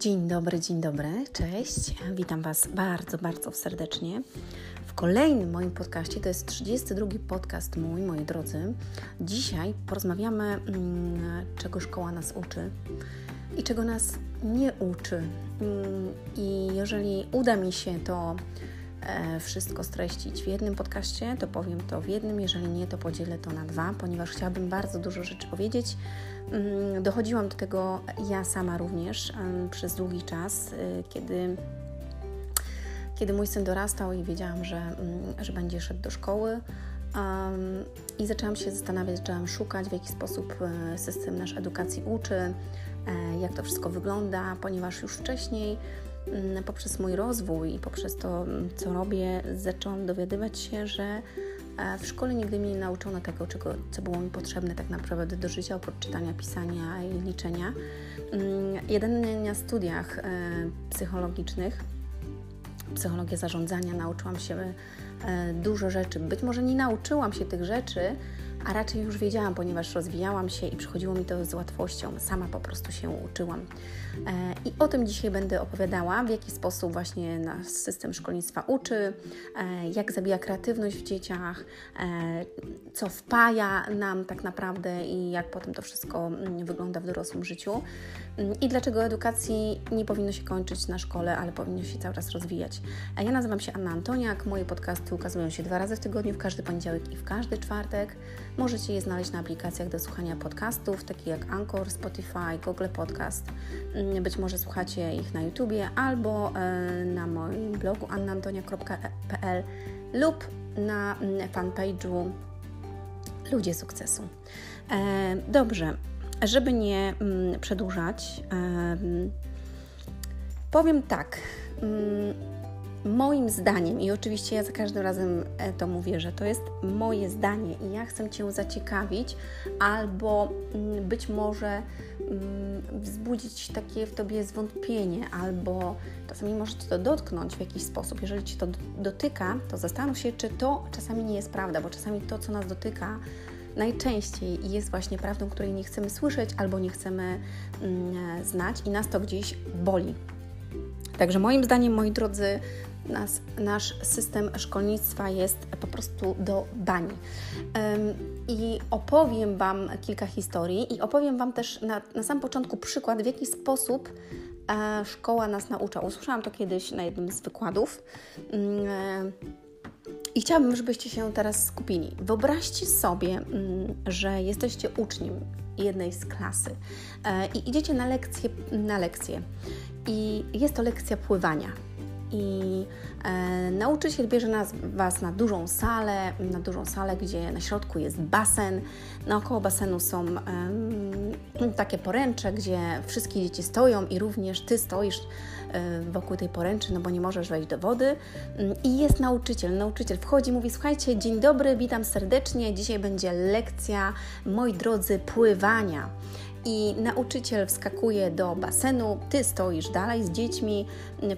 Dzień dobry, dzień dobry, cześć. Witam Was bardzo, bardzo serdecznie w kolejnym moim podcaście. To jest 32 podcast mój, moi drodzy. Dzisiaj porozmawiamy, mm, czego szkoła nas uczy i czego nas nie uczy. Mm, I jeżeli uda mi się to wszystko streścić w jednym podcaście, to powiem to w jednym, jeżeli nie, to podzielę to na dwa, ponieważ chciałabym bardzo dużo rzeczy powiedzieć. Mm, dochodziłam do tego ja sama również przez długi czas, y, kiedy, kiedy mój syn dorastał i wiedziałam, że, mm, że będzie szedł do szkoły. Um, I zaczęłam się zastanawiać, zaczęłam szukać, w jaki sposób e, system nasz edukacji uczy, e, jak to wszystko wygląda, ponieważ już wcześniej poprzez mój rozwój i poprzez to, co robię, zaczęłam dowiadywać się, że w szkole nigdy mnie nie nauczono tego, czego, co było mi potrzebne tak naprawdę do życia, oprócz czytania, pisania i liczenia. Mm, jedynie na studiach e, psychologicznych, psychologię zarządzania, nauczyłam się e, dużo rzeczy. Być może nie nauczyłam się tych rzeczy, a raczej już wiedziałam, ponieważ rozwijałam się i przychodziło mi to z łatwością. Sama po prostu się uczyłam. E, I o tym dzisiaj będę opowiadała, w jaki sposób właśnie nasz system szkolnictwa uczy, e, jak zabija kreatywność w dzieciach, e, co wpaja nam tak naprawdę i jak potem to wszystko mm, wygląda w dorosłym życiu. Mm, I dlaczego edukacji nie powinno się kończyć na szkole, ale powinno się cały czas rozwijać. Ja nazywam się Anna Antoniak, moje podcasty ukazują się dwa razy w tygodniu, w każdy poniedziałek i w każdy czwartek. Możecie je znaleźć na aplikacjach do słuchania podcastów, takich jak Anchor, Spotify, Google Podcast. Mm, być może słuchacie ich na YouTubie albo e, na moim blogu annantonia.pl lub na mm, fanpage'u Ludzie Sukcesu. E, dobrze, żeby nie mm, przedłużać, powiem tak. Moim zdaniem, i oczywiście ja za każdym razem e, to mówię, że to jest moje zdanie i ja chcę Cię zaciekawić, albo mm, być może mm, wzbudzić takie w Tobie zwątpienie, albo czasami może Cię to dotknąć w jakiś sposób. Jeżeli Cię to dotyka, to zastanów się, czy to czasami nie jest prawda, bo czasami to, co nas dotyka, najczęściej jest właśnie prawdą, której nie chcemy słyszeć albo nie chcemy mm, znać i nas to gdzieś boli. Także moim zdaniem, moi drodzy, nas, nasz system szkolnictwa jest po prostu do bani. I opowiem Wam kilka historii i opowiem Wam też na, na sam początku przykład, w jaki sposób e, szkoła nas naucza. Usłyszałam to kiedyś na jednym z wykładów. Mm, e, I chciałabym, żebyście się teraz skupili. Wyobraźcie sobie, mm, że jesteście uczniem jednej z klasy e, i idziecie na lekcję, na lekcję. I jest to lekcja pływania i e, nauczyciel bierze nas, Was na dużą salę, na dużą salę, gdzie na środku jest basen. Naokoło basenu są e, takie poręcze, gdzie wszystkie dzieci stoją i również Ty stoisz e, wokół tej poręczy, no bo nie możesz wejść do wody. I jest nauczyciel. Nauczyciel wchodzi, mówi: Słuchajcie, dzień dobry, witam serdecznie. Dzisiaj będzie lekcja, moi drodzy, pływania i nauczyciel wskakuje do basenu, ty stoisz dalej z dziećmi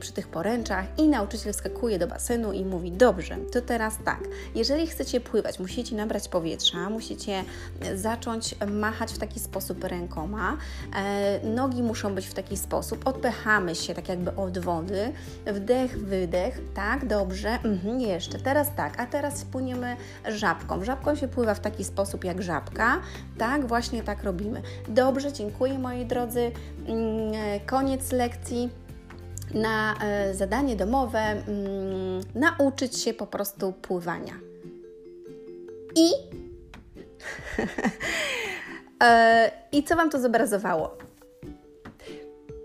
przy tych poręczach. I nauczyciel wskakuje do basenu i mówi: Dobrze, to teraz tak, jeżeli chcecie pływać, musicie nabrać powietrza, musicie zacząć machać w taki sposób rękoma, e, nogi muszą być w taki sposób, odpychamy się tak jakby od wody, wdech, wydech, tak, dobrze, mhm, jeszcze, teraz tak, a teraz płyniemy żabką. Żabką się pływa w taki sposób jak żabka, tak, właśnie tak robimy. Dobrze, Dobrze, dziękuję moi drodzy. Mm, koniec lekcji. Na e, zadanie domowe mm, nauczyć się po prostu pływania. I e, i co Wam to zobrazowało?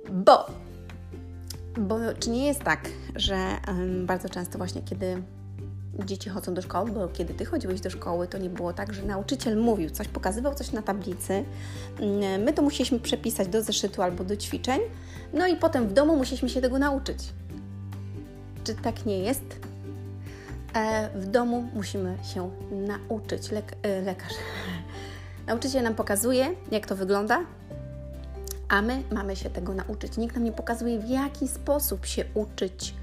Bo, bo czy nie jest tak, że bardzo często właśnie kiedy dzieci chodzą do szkoły, bo kiedy ty chodziłeś do szkoły, to nie było tak, że nauczyciel mówił coś, pokazywał coś na tablicy. Mm, my to musieliśmy przepisać do zeszytu albo do ćwiczeń, no i potem w domu musieliśmy się tego nauczyć. Czy tak nie jest? E, w domu musimy się nauczyć. Lek e, lekarz. Nauczyciel nam pokazuje, jak to wygląda, a my mamy się tego nauczyć. Nikt nam nie pokazuje, w jaki sposób się uczyć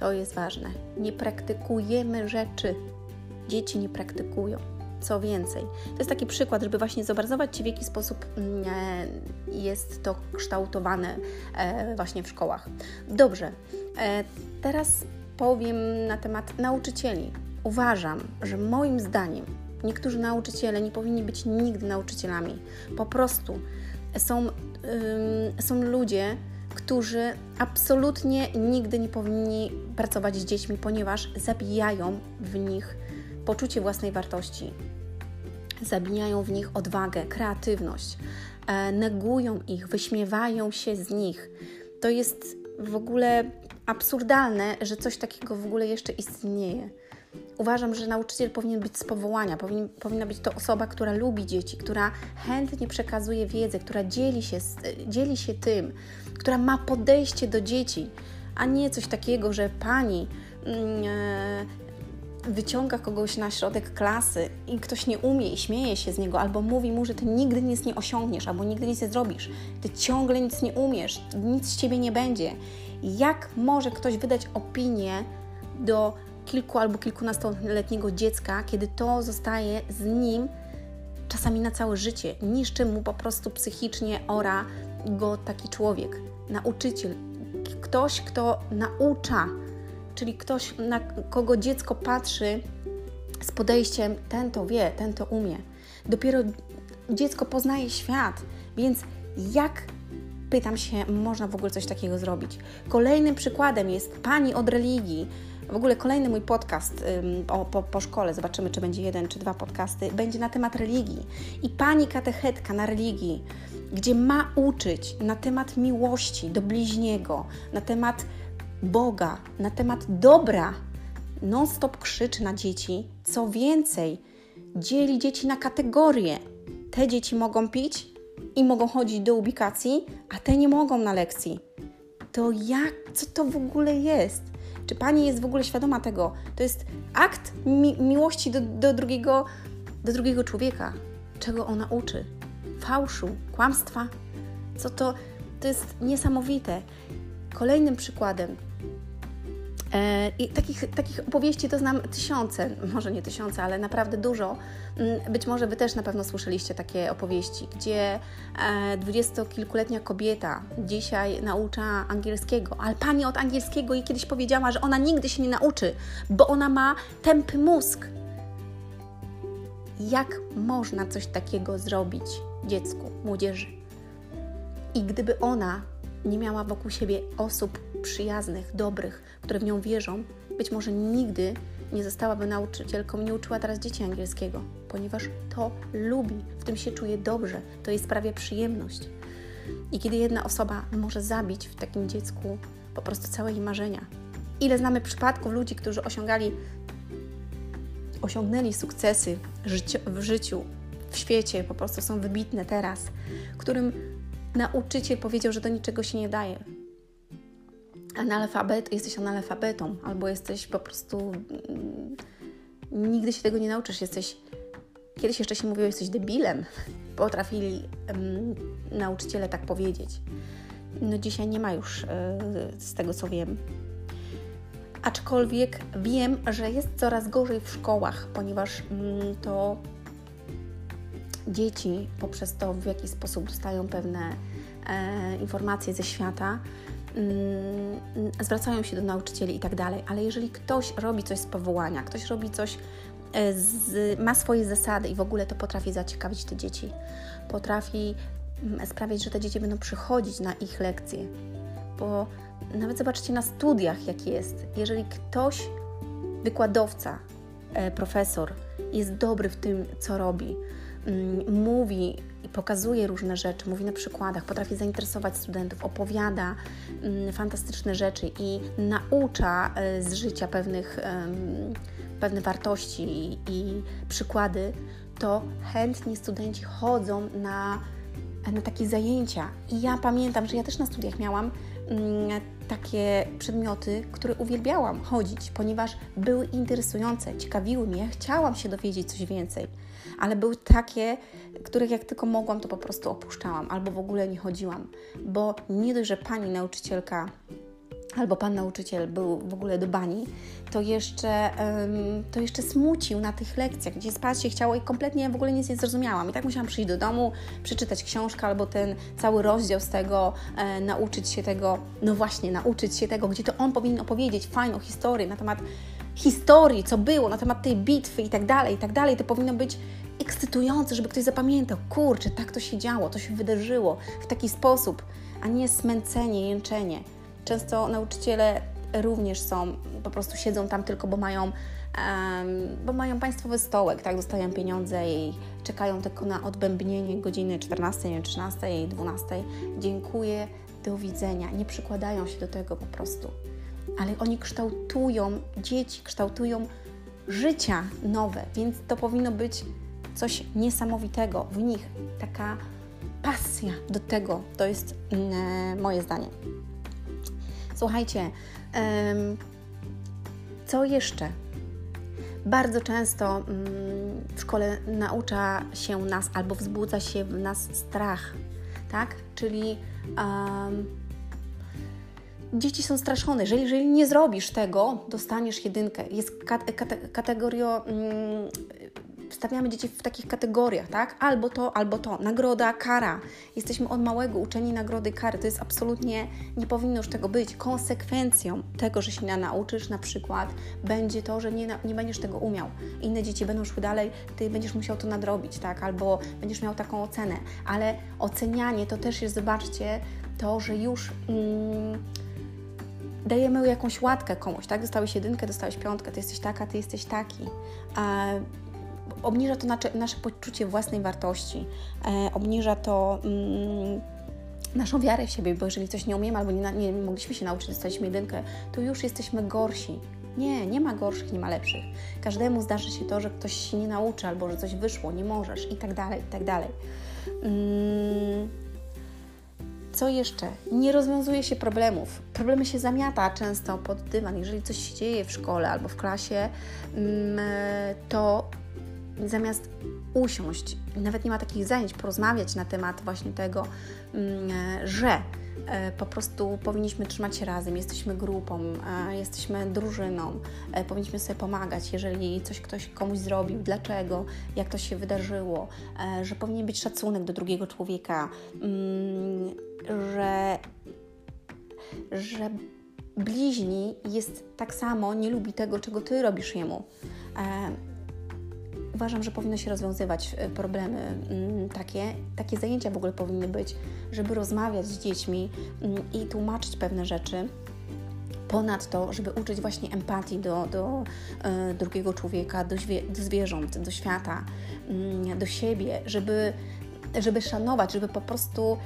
to jest ważne. Nie praktykujemy rzeczy. Dzieci nie praktykują. Co więcej, to jest taki przykład, żeby właśnie zobrazować Ci, w jaki sposób mm, e, jest to kształtowane e, właśnie w szkołach. Dobrze, e, teraz powiem na temat nauczycieli. Uważam, że moim zdaniem niektórzy nauczyciele nie powinni być nigdy nauczycielami. Po prostu są, są ludzie, którzy absolutnie nigdy nie powinni pracować z dziećmi, ponieważ zabijają w nich poczucie własnej wartości, zabijają w nich odwagę, kreatywność, e, negują ich, wyśmiewają się z nich. To jest w ogóle absurdalne, że coś takiego w ogóle jeszcze istnieje. Uważam, że nauczyciel powinien być z powołania, powinien, powinna być to osoba, która lubi dzieci, która chętnie przekazuje wiedzę, która dzieli się, dzieli się tym, która ma podejście do dzieci, a nie coś takiego, że pani e, wyciąga kogoś na środek klasy i ktoś nie umie i śmieje się z niego, albo mówi mu, że ty nigdy nic nie osiągniesz, albo nigdy nic nie zrobisz, ty ciągle nic nie umiesz, nic z ciebie nie będzie. Jak może ktoś wydać opinię do kilku albo kilkunastoletniego dziecka, kiedy to zostaje z nim czasami na całe życie, niszczy mu po prostu psychicznie ora go taki człowiek, nauczyciel, ktoś, kto naucza, czyli ktoś, na kogo dziecko patrzy z podejściem ten to wie, ten to umie. Dopiero dziecko poznaje świat, więc jak pytam się, można w ogóle coś takiego zrobić? Kolejnym przykładem jest pani od religii, w ogóle kolejny mój podcast o, po, po szkole, zobaczymy, czy będzie jeden czy dwa podcasty, będzie na temat religii. I pani katechetka na religii, gdzie ma uczyć na temat miłości do bliźniego, na temat Boga, na temat dobra, non-stop krzyczy na dzieci. Co więcej, dzieli dzieci na kategorie. Te dzieci mogą pić i mogą chodzić do ubikacji, a te nie mogą na lekcji. To jak, co to w ogóle jest? Czy pani jest w ogóle świadoma tego? To jest akt mi miłości do, do, drugiego, do drugiego człowieka. Czego ona uczy? Fałszu, kłamstwa? Co to? To jest niesamowite. Kolejnym przykładem I takich, takich opowieści to znam tysiące, może nie tysiące, ale naprawdę dużo. Mm, być może Wy też na pewno słyszeliście takie opowieści, gdzie e, dwudziestokilkuletnia kobieta dzisiaj naucza angielskiego, ale pani od angielskiego jej kiedyś powiedziała, że ona nigdy się nie nauczy, bo ona ma tępy mózg. Jak można coś takiego zrobić dziecku, młodzieży? I gdyby ona nie miała wokół siebie osób przyjaznych, dobrych, które w nią wierzą, być może nigdy nie zostałaby nauczycielką, nie uczyła teraz dzieci angielskiego, ponieważ to lubi, w tym się czuje dobrze, to jej sprawia przyjemność. I kiedy jedna osoba może zabić w takim dziecku po prostu całe jej marzenia. Ile znamy przypadków ludzi, którzy osiągali, osiągnęli sukcesy w życiu, w świecie, po prostu są wybitne teraz, którym nauczyciel powiedział, że do niczego się nie daje. Analfabet, jesteś analfabetą, albo jesteś po prostu. Mm, nigdy się tego nie nauczysz, jesteś. Kiedyś jeszcze się mówiło, jesteś debilem. Potrafili um, nauczyciele tak powiedzieć. No dzisiaj nie ma już, e, z tego co wiem. Aczkolwiek wiem, że jest coraz gorzej w szkołach, ponieważ mm, to dzieci poprzez to, w jaki sposób dostają pewne e, informacje ze świata, zwracają się do nauczycieli i tak dalej, ale jeżeli ktoś robi coś z powołania, ktoś robi coś, e, z, ma swoje zasady i w ogóle to potrafi zaciekawić te dzieci, potrafi mm, sprawiać, że te dzieci będą przychodzić na ich lekcje, bo nawet zobaczcie na studiach, jak jest. Jeżeli ktoś, wykładowca, e, profesor, jest dobry w tym, co robi, Mm, mówi pokazuje różne rzeczy, mówi na przykładach, potrafi zainteresować studentów, opowiada mm, fantastyczne rzeczy i naucza e, z życia pewnych, pewne wartości i przykłady, to chętnie studenci chodzą na, na takie zajęcia. I ja pamiętam, że ja też na studiach miałam mm, takie przedmioty, które uwielbiałam chodzić, ponieważ były interesujące, ciekawiły mnie, chciałam się dowiedzieć coś więcej ale były takie, których jak tylko mogłam, to po prostu opuszczałam albo w ogóle nie chodziłam, bo nie dość, że pani nauczycielka albo pan nauczyciel był w ogóle do bani, to jeszcze, um, to jeszcze smucił na tych lekcjach, gdzie spać się chciało i kompletnie w ogóle nic nie zrozumiałam. I tak musiałam przyjść do domu, przeczytać książkę albo ten cały rozdział z tego, e, nauczyć się tego, no właśnie, nauczyć się tego, gdzie to on powinien opowiedzieć fajną historię na temat historii, co było, na temat tej bitwy i tak dalej, i tak dalej. To powinno być ekscytujące, żeby ktoś zapamiętał, kurczę, tak to się działo, to się wydarzyło w taki sposób, a nie smęcenie, jęczenie. Często nauczyciele również są, po prostu siedzą tam tylko, bo mają, um, bo mają państwowy stołek, tak, dostają pieniądze i czekają tylko na odbębnienie godziny 14, 13, 12. Dziękuję, do widzenia. Nie przykładają się do tego po prostu. Ale oni kształtują dzieci, kształtują życia nowe, więc to powinno być coś niesamowitego w nich, taka pasja do tego. To jest mm, moje zdanie. Słuchajcie, co jeszcze? Bardzo często mm, w szkole naucza się nas albo wzbudza się w nas strach, tak? Czyli dzieci są straszone. Jeżeli, jeżeli nie zrobisz tego, dostaniesz jedynkę. Jest kat, kat, kategorio, mm, stawiamy dzieci w takich kategoriach, tak? Albo to, albo to. Nagroda, kara. Jesteśmy od małego uczeni nagrody, kary. To jest absolutnie, nie powinno już tego być. Konsekwencją tego, że się nie nauczysz na przykład, będzie to, że nie, nie będziesz tego umiał. Inne dzieci będą szły dalej, ty będziesz musiał to nadrobić, tak? Albo będziesz miał taką ocenę. Ale ocenianie to też jest, zobaczcie, to, że już... Mm, dajemy jakąś łatkę komuś, tak? Dostałeś jedynkę, dostałeś piątkę, ty jesteś taka, ty jesteś taki obniża to nasze, nasze poczucie własnej wartości, e, obniża to mm, naszą wiarę w siebie, bo jeżeli coś nie umiemy albo nie, nie mogliśmy się nauczyć, dostaliśmy jedynkę, to już jesteśmy gorsi. Nie, nie ma gorszych, nie ma lepszych. Każdemu zdarzy się to, że ktoś się nie nauczy albo że coś wyszło, nie możesz i tak dalej, i tak dalej. Mm. Co jeszcze? Nie rozwiązuje się problemów. Problemy się zamiata często pod dywan. Jeżeli coś się dzieje w szkole albo w klasie, mm, to zamiast usiąść, nawet nie ma takich zajęć, porozmawiać na temat właśnie tego, mm, że e, po prostu powinniśmy trzymać się razem, jesteśmy grupą, e, jesteśmy drużyną, e, powinniśmy sobie pomagać, jeżeli coś ktoś komuś zrobił, dlaczego, jak to się wydarzyło, że powinien być szacunek do drugiego człowieka, mm, że, że bliźni jest tak samo, nie lubi tego, czego ty robisz jemu uważam, że powinno się rozwiązywać e, problemy mm, takie. Takie zajęcia w ogóle powinny być, żeby rozmawiać z dziećmi mm, i tłumaczyć pewne rzeczy. Ponadto, żeby uczyć właśnie empatii do, do e, drugiego człowieka, do, do zwierząt, do świata, mm, do siebie, żeby, żeby szanować, żeby po prostu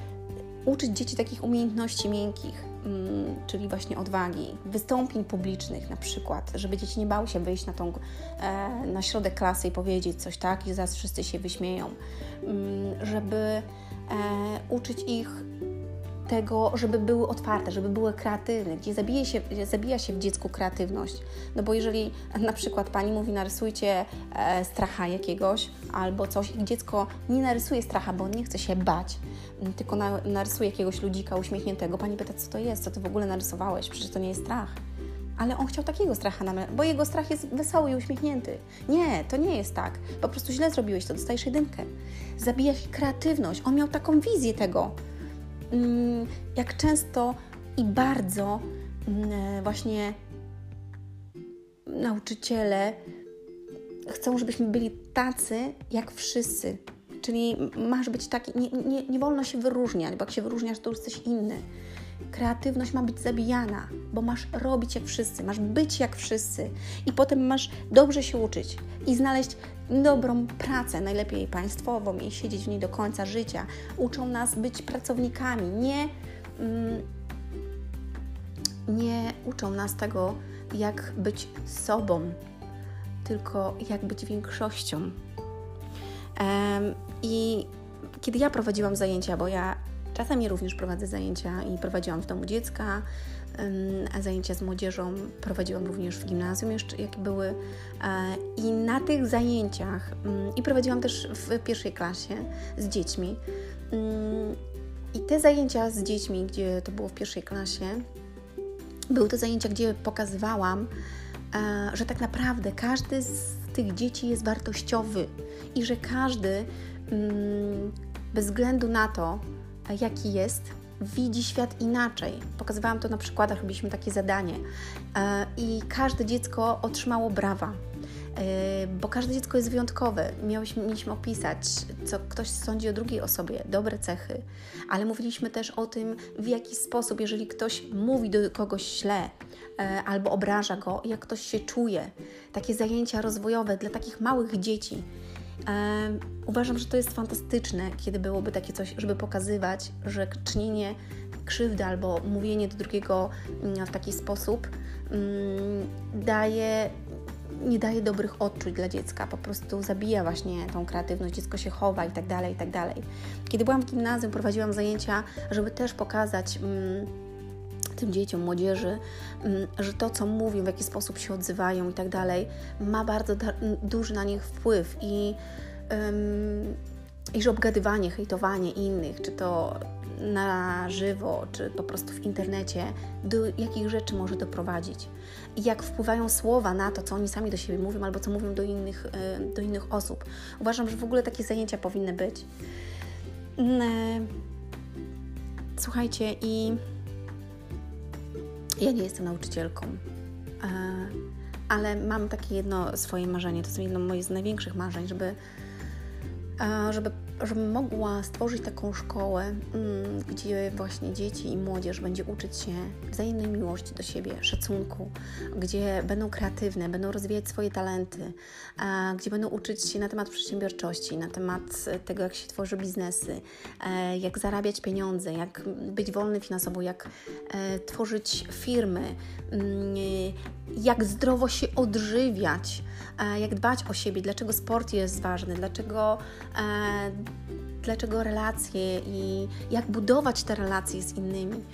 uczyć dzieci takich umiejętności miękkich Mm, czyli właśnie odwagi, wystąpień publicznych na przykład, żeby dzieci nie bały się wyjść na, tą, e, na środek klasy i powiedzieć coś tak i zaraz wszyscy się wyśmieją, mm, żeby e, uczyć ich tego, żeby były otwarte, żeby były kreatywne, gdzie zabija się, zabija się w dziecku kreatywność. No bo jeżeli na przykład pani mówi, narysujcie e, stracha jakiegoś albo coś i dziecko nie narysuje stracha, bo on nie chce się bać, tylko na, narysuje jakiegoś ludzika uśmiechniętego, pani pyta, co to jest, co ty w ogóle narysowałeś, przecież to nie jest strach. Ale on chciał takiego stracha, bo jego strach jest wesoły i uśmiechnięty. Nie, to nie jest tak. Po prostu źle zrobiłeś, to dostajesz jedynkę. Zabija się kreatywność. On miał taką wizję tego jak często i bardzo mm, właśnie nauczyciele chcą, żebyśmy byli tacy jak wszyscy. Czyli masz być taki, nie, nie, nie wolno się wyróżniać, bo jak się wyróżniasz, to już jesteś inny. Kreatywność ma być zabijana, bo masz robić jak wszyscy, masz być jak wszyscy i potem masz dobrze się uczyć i znaleźć dobrą pracę, najlepiej państwową i siedzieć w niej do końca życia. Uczą nas być pracownikami, nie, mm, nie uczą nas tego, jak być sobą, tylko jak być większością. I kiedy ja prowadziłam zajęcia, bo ja czasami również prowadzę zajęcia i prowadziłam w domu dziecka, a zajęcia z młodzieżą prowadziłam również w gimnazjum, jeszcze jak były. E, I na tych zajęciach, i prowadziłam też w pierwszej klasie z dziećmi. I te zajęcia z dziećmi, gdzie to było w pierwszej klasie, były to zajęcia, gdzie pokazywałam, e, że tak naprawdę każdy z tych dzieci jest wartościowy i że każdy, bez względu na to, jaki jest, widzi świat inaczej. Pokazywałam to na przykładach, robiliśmy takie zadanie e, i każde dziecko otrzymało brawa. E, bo każde dziecko jest wyjątkowe. Mieliśmy, opisać, co ktoś sądzi o drugiej osobie, dobre cechy, ale mówiliśmy też o tym, w jaki sposób, jeżeli ktoś mówi do kogoś źle e, albo obraża go, jak ktoś się czuje. Takie zajęcia rozwojowe dla takich małych dzieci. Uważam, że to jest fantastyczne, kiedy byłoby takie coś, żeby pokazywać, że czynienie krzywdy albo mówienie do drugiego mm, w taki sposób mm, daje nie daje dobrych odczuć dla dziecka, po prostu zabija właśnie tą kreatywność, dziecko się chowa i tak dalej, i tak dalej. Kiedy byłam w gimnazjum, prowadziłam zajęcia, żeby też pokazać mm, dzieciom, młodzieży, mm, że to, co mówią, w jaki sposób się odzywają i tak dalej, ma bardzo duży na nich wpływ i, um, i że obgadywanie, hejtowanie innych, czy to na żywo, czy po prostu w internecie, do jakich rzeczy może doprowadzić. I jak wpływają słowa na to, co oni sami do siebie mówią, albo co mówią do innych, e, do innych osób. Uważam, że w ogóle takie zajęcia powinny być. Mm, e, słuchajcie, i ja nie jestem nauczycielką, e, ale mam takie jedno swoje marzenie, to jest jedno moje z największych marzeń, żeby, żeby żebym mogła stworzyć taką szkołę, mm, gdzie właśnie dzieci i młodzież będzie uczyć się wzajemnej miłości do siebie, szacunku, gdzie będą kreatywne, będą rozwijać swoje talenty, gdzie będą uczyć się na temat przedsiębiorczości, na temat tego, jak się tworzy biznesy, e, jak zarabiać pieniądze, jak być wolny finansowo, jak e, tworzyć firmy, mm, jak zdrowo się odżywiać, e, jak dbać o siebie, dlaczego sport jest ważny, dlaczego dlaczego relacje i jak budować te relacje z innymi.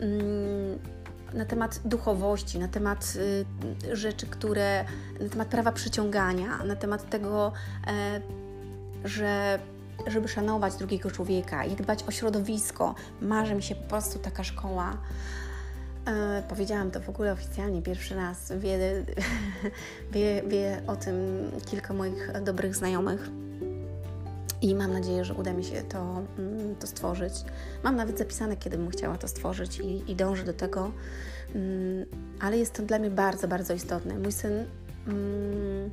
Mm, na temat duchowości, na temat y, rzeczy, które, na temat prawa przyciągania, na temat tego, e, że żeby szanować drugiego człowieka, jak dbać o środowisko. Marzy mi się po prostu taka szkoła. E, powiedziałam to w ogóle oficjalnie pierwszy raz. Wie, wie, wie o tym kilka moich dobrych znajomych i mam nadzieję, że uda mi się to, mm, to stworzyć. Mam nawet zapisane, kiedy bym chciała to stworzyć i, i dążę do tego, mm, ale jest to dla mnie bardzo, bardzo istotne. Mój syn mm,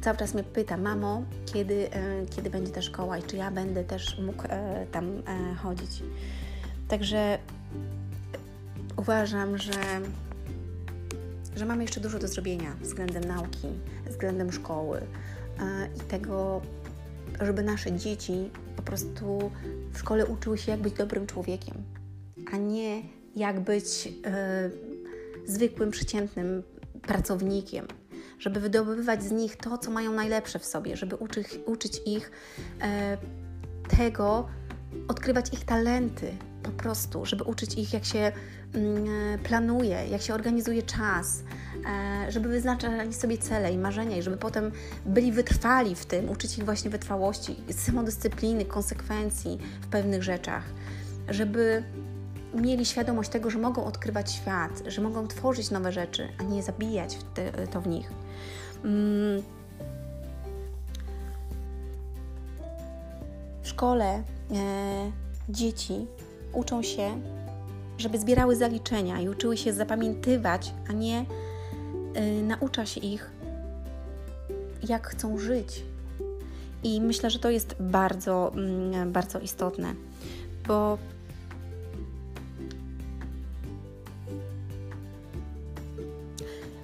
cały czas mnie pyta, mamo, kiedy, e, kiedy będzie ta szkoła i czy ja będę też mógł e, tam e, chodzić. Także uważam, że, że mamy jeszcze dużo do zrobienia względem nauki, względem szkoły i tego, żeby nasze dzieci po prostu w szkole uczyły się, jak być dobrym człowiekiem, a nie jak być e, zwykłym, przeciętnym pracownikiem. Żeby wydobywać z nich to, co mają najlepsze w sobie, żeby uczy, uczyć ich e, tego, odkrywać ich talenty po prostu, żeby uczyć ich, jak się mm, e, planuje, jak się organizuje czas, żeby wyznaczali sobie cele i marzenia i żeby potem byli wytrwali w tym, uczyć ich właśnie wytrwałości, samodyscypliny, konsekwencji w pewnych rzeczach, żeby mieli świadomość tego, że mogą odkrywać świat, że mogą tworzyć nowe rzeczy, a nie zabijać to w nich. Mm. W szkole e, dzieci uczą się, żeby zbierały zaliczenia i uczyły się zapamiętywać, a nie naucza się ich, jak chcą żyć. I myślę, że to jest bardzo, mm, bardzo istotne, bo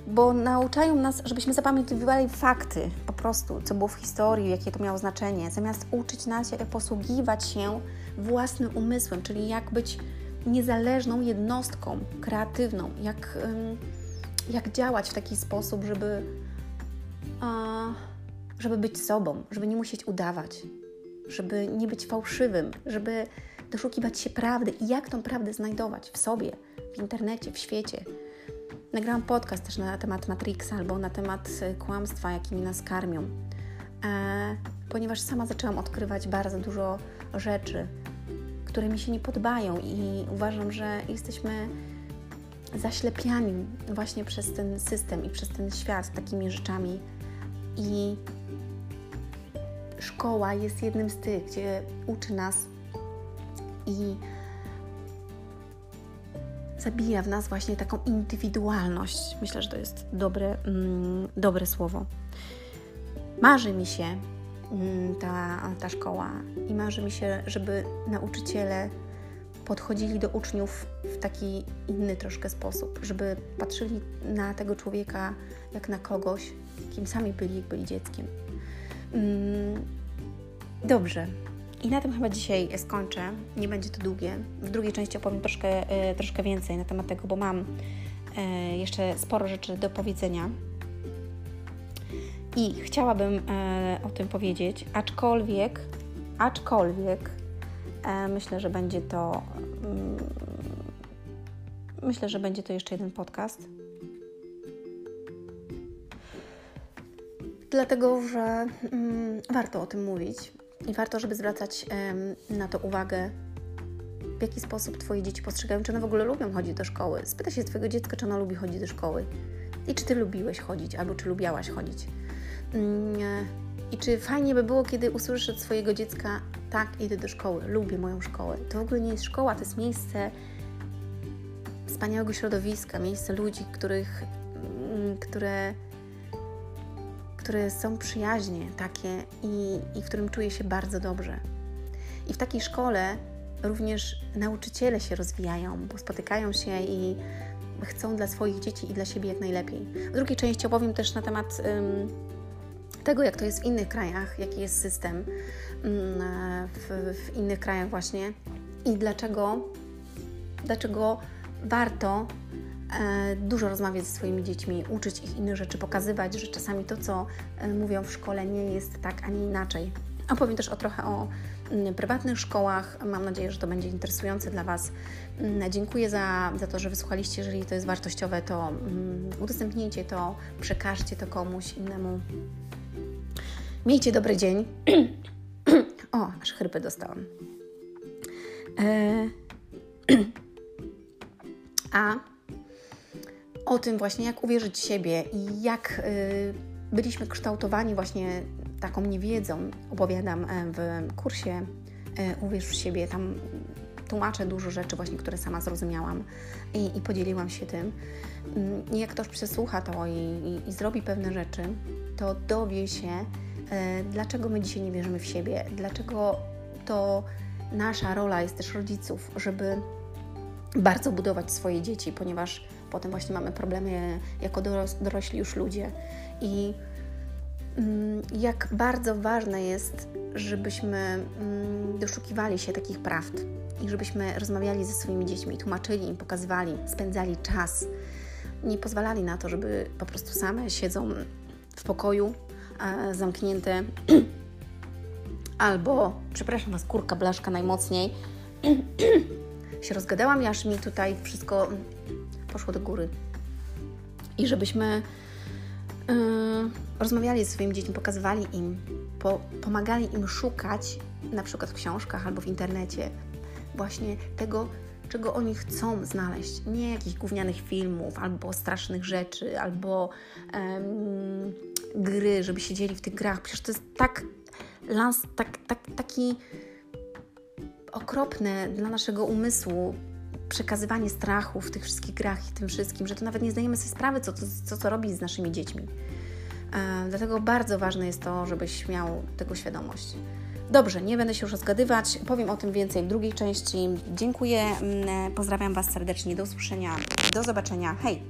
bo nauczają nas, żebyśmy zapamiętywali fakty, po prostu, co było w historii, jakie to miało znaczenie, zamiast uczyć nas, jak posługiwać się własnym umysłem, czyli jak być niezależną jednostką, kreatywną, jak jak działać w taki sposób, żeby, żeby być sobą, żeby nie musieć udawać, żeby nie być fałszywym, żeby doszukiwać się prawdy i jak tą prawdę znajdować w sobie, w internecie, w świecie. Nagrałam podcast też na temat Matrixa albo na temat y, kłamstwa, jakimi nas karmią, e, ponieważ sama zaczęłam odkrywać bardzo dużo rzeczy, które mi się nie podobają i uważam, że jesteśmy zaślepiani właśnie przez ten system i przez ten świat takimi rzeczami. I szkoła jest jednym z tych, gdzie uczy nas i zabija w nas właśnie taką indywidualność. Myślę, że to jest dobre, mm, dobre słowo. Marzy mi się mm, ta, ta szkoła i marzy mi się, żeby nauczyciele podchodzili do uczniów w taki inny troszkę sposób, żeby patrzyli na tego człowieka jak na kogoś, kim sami byli, jak byli dzieckiem. Mm, dobrze. I na tym chyba dzisiaj skończę. Nie będzie to długie. W drugiej części opowiem troszkę, e, troszkę więcej na temat tego, bo mam e, jeszcze sporo rzeczy do powiedzenia. I chciałabym e, o tym powiedzieć, aczkolwiek, aczkolwiek myślę, że będzie to mm, myślę, że będzie to jeszcze jeden podcast. Dlatego, że mm, warto o tym mówić i warto, żeby zwracać na to uwagę, w jaki sposób Twoje dzieci postrzegają, czy one w ogóle lubią chodzić do szkoły. Spytaj się Twojego dziecka, czy ono lubi chodzić do szkoły i czy Ty lubiłeś chodzić, albo czy lubiałaś chodzić. I czy fajnie by było, kiedy usłyszysz od swojego dziecka, tak, idę do szkoły, lubię moją szkołę. To w ogóle nie jest szkoła, to jest miejsce wspaniałego środowiska, miejsce ludzi, których, mm, które które są przyjaźnie takie i, i w którym czuję się bardzo dobrze. I w takiej szkole również nauczyciele się rozwijają, bo spotykają się i chcą dla swoich dzieci i dla siebie jak najlepiej. W drugiej części opowiem też na temat tego, jak to jest w innych krajach, jaki jest system um, w, w innych krajach właśnie i dlaczego, dlaczego warto E, dużo rozmawiać ze swoimi dziećmi, uczyć ich innych rzeczy, pokazywać, że czasami to, co e, mówią w szkole, nie jest tak, a nie inaczej. Opowiem też o trochę o mm, prywatnych szkołach. Mam nadzieję, że to będzie interesujące dla Was. Mm, dziękuję za, za to, że wysłuchaliście. Jeżeli to jest wartościowe, to udostępnijcie to, przekażcie to komuś innemu. Miejcie dobry dzień. o, aż chrypę dostałam. E... A o tym właśnie, jak uwierzyć w siebie i jak y, byliśmy kształtowani właśnie taką niewiedzą. Opowiadam e, w kursie e, Uwierz w siebie, tam tłumaczę dużo rzeczy właśnie, które sama zrozumiałam i, i podzieliłam się tym. Mm, I jak ktoś przesłucha to i, i, i zrobi pewne rzeczy, to dowie się, dlaczego my dzisiaj nie wierzymy w siebie, dlaczego to nasza rola jest też rodziców, żeby bardzo budować swoje dzieci, ponieważ potem właśnie mamy problemy jako dorośli już ludzie. I mm, jak bardzo ważne jest, żebyśmy mm, doszukiwali się takich prawd i żebyśmy rozmawiali ze swoimi dziećmi, tłumaczyli im, pokazywali, spędzali czas. Nie pozwalali na to, żeby po prostu same siedzą w pokoju e, zamknięte albo, przepraszam Was, kurka blaszka najmocniej, się rozgadałam, aż mi tutaj wszystko poszło do góry. I żebyśmy yy, rozmawiali ze swoimi dziećmi, pokazywali im, po, pomagali im szukać, na przykład w książkach albo w internecie, właśnie tego, czego oni chcą znaleźć. Nie jakichś gównianych filmów, albo strasznych rzeczy, albo um, gry, żeby siedzieli w tych grach. Przecież to jest tak, lans, tak, tak taki okropne dla naszego umysłu przekazywanie strachu w tych wszystkich grach i tym wszystkim, że to nawet nie zdajemy sobie sprawy, co, co, co, co robić z naszymi dziećmi. E, dlatego bardzo ważne jest to, żebyś miał tego świadomość. Dobrze, nie będę się już rozgadywać, powiem o tym więcej w drugiej części. Dziękuję, mm, pozdrawiam Was serdecznie, do usłyszenia, do zobaczenia, hej!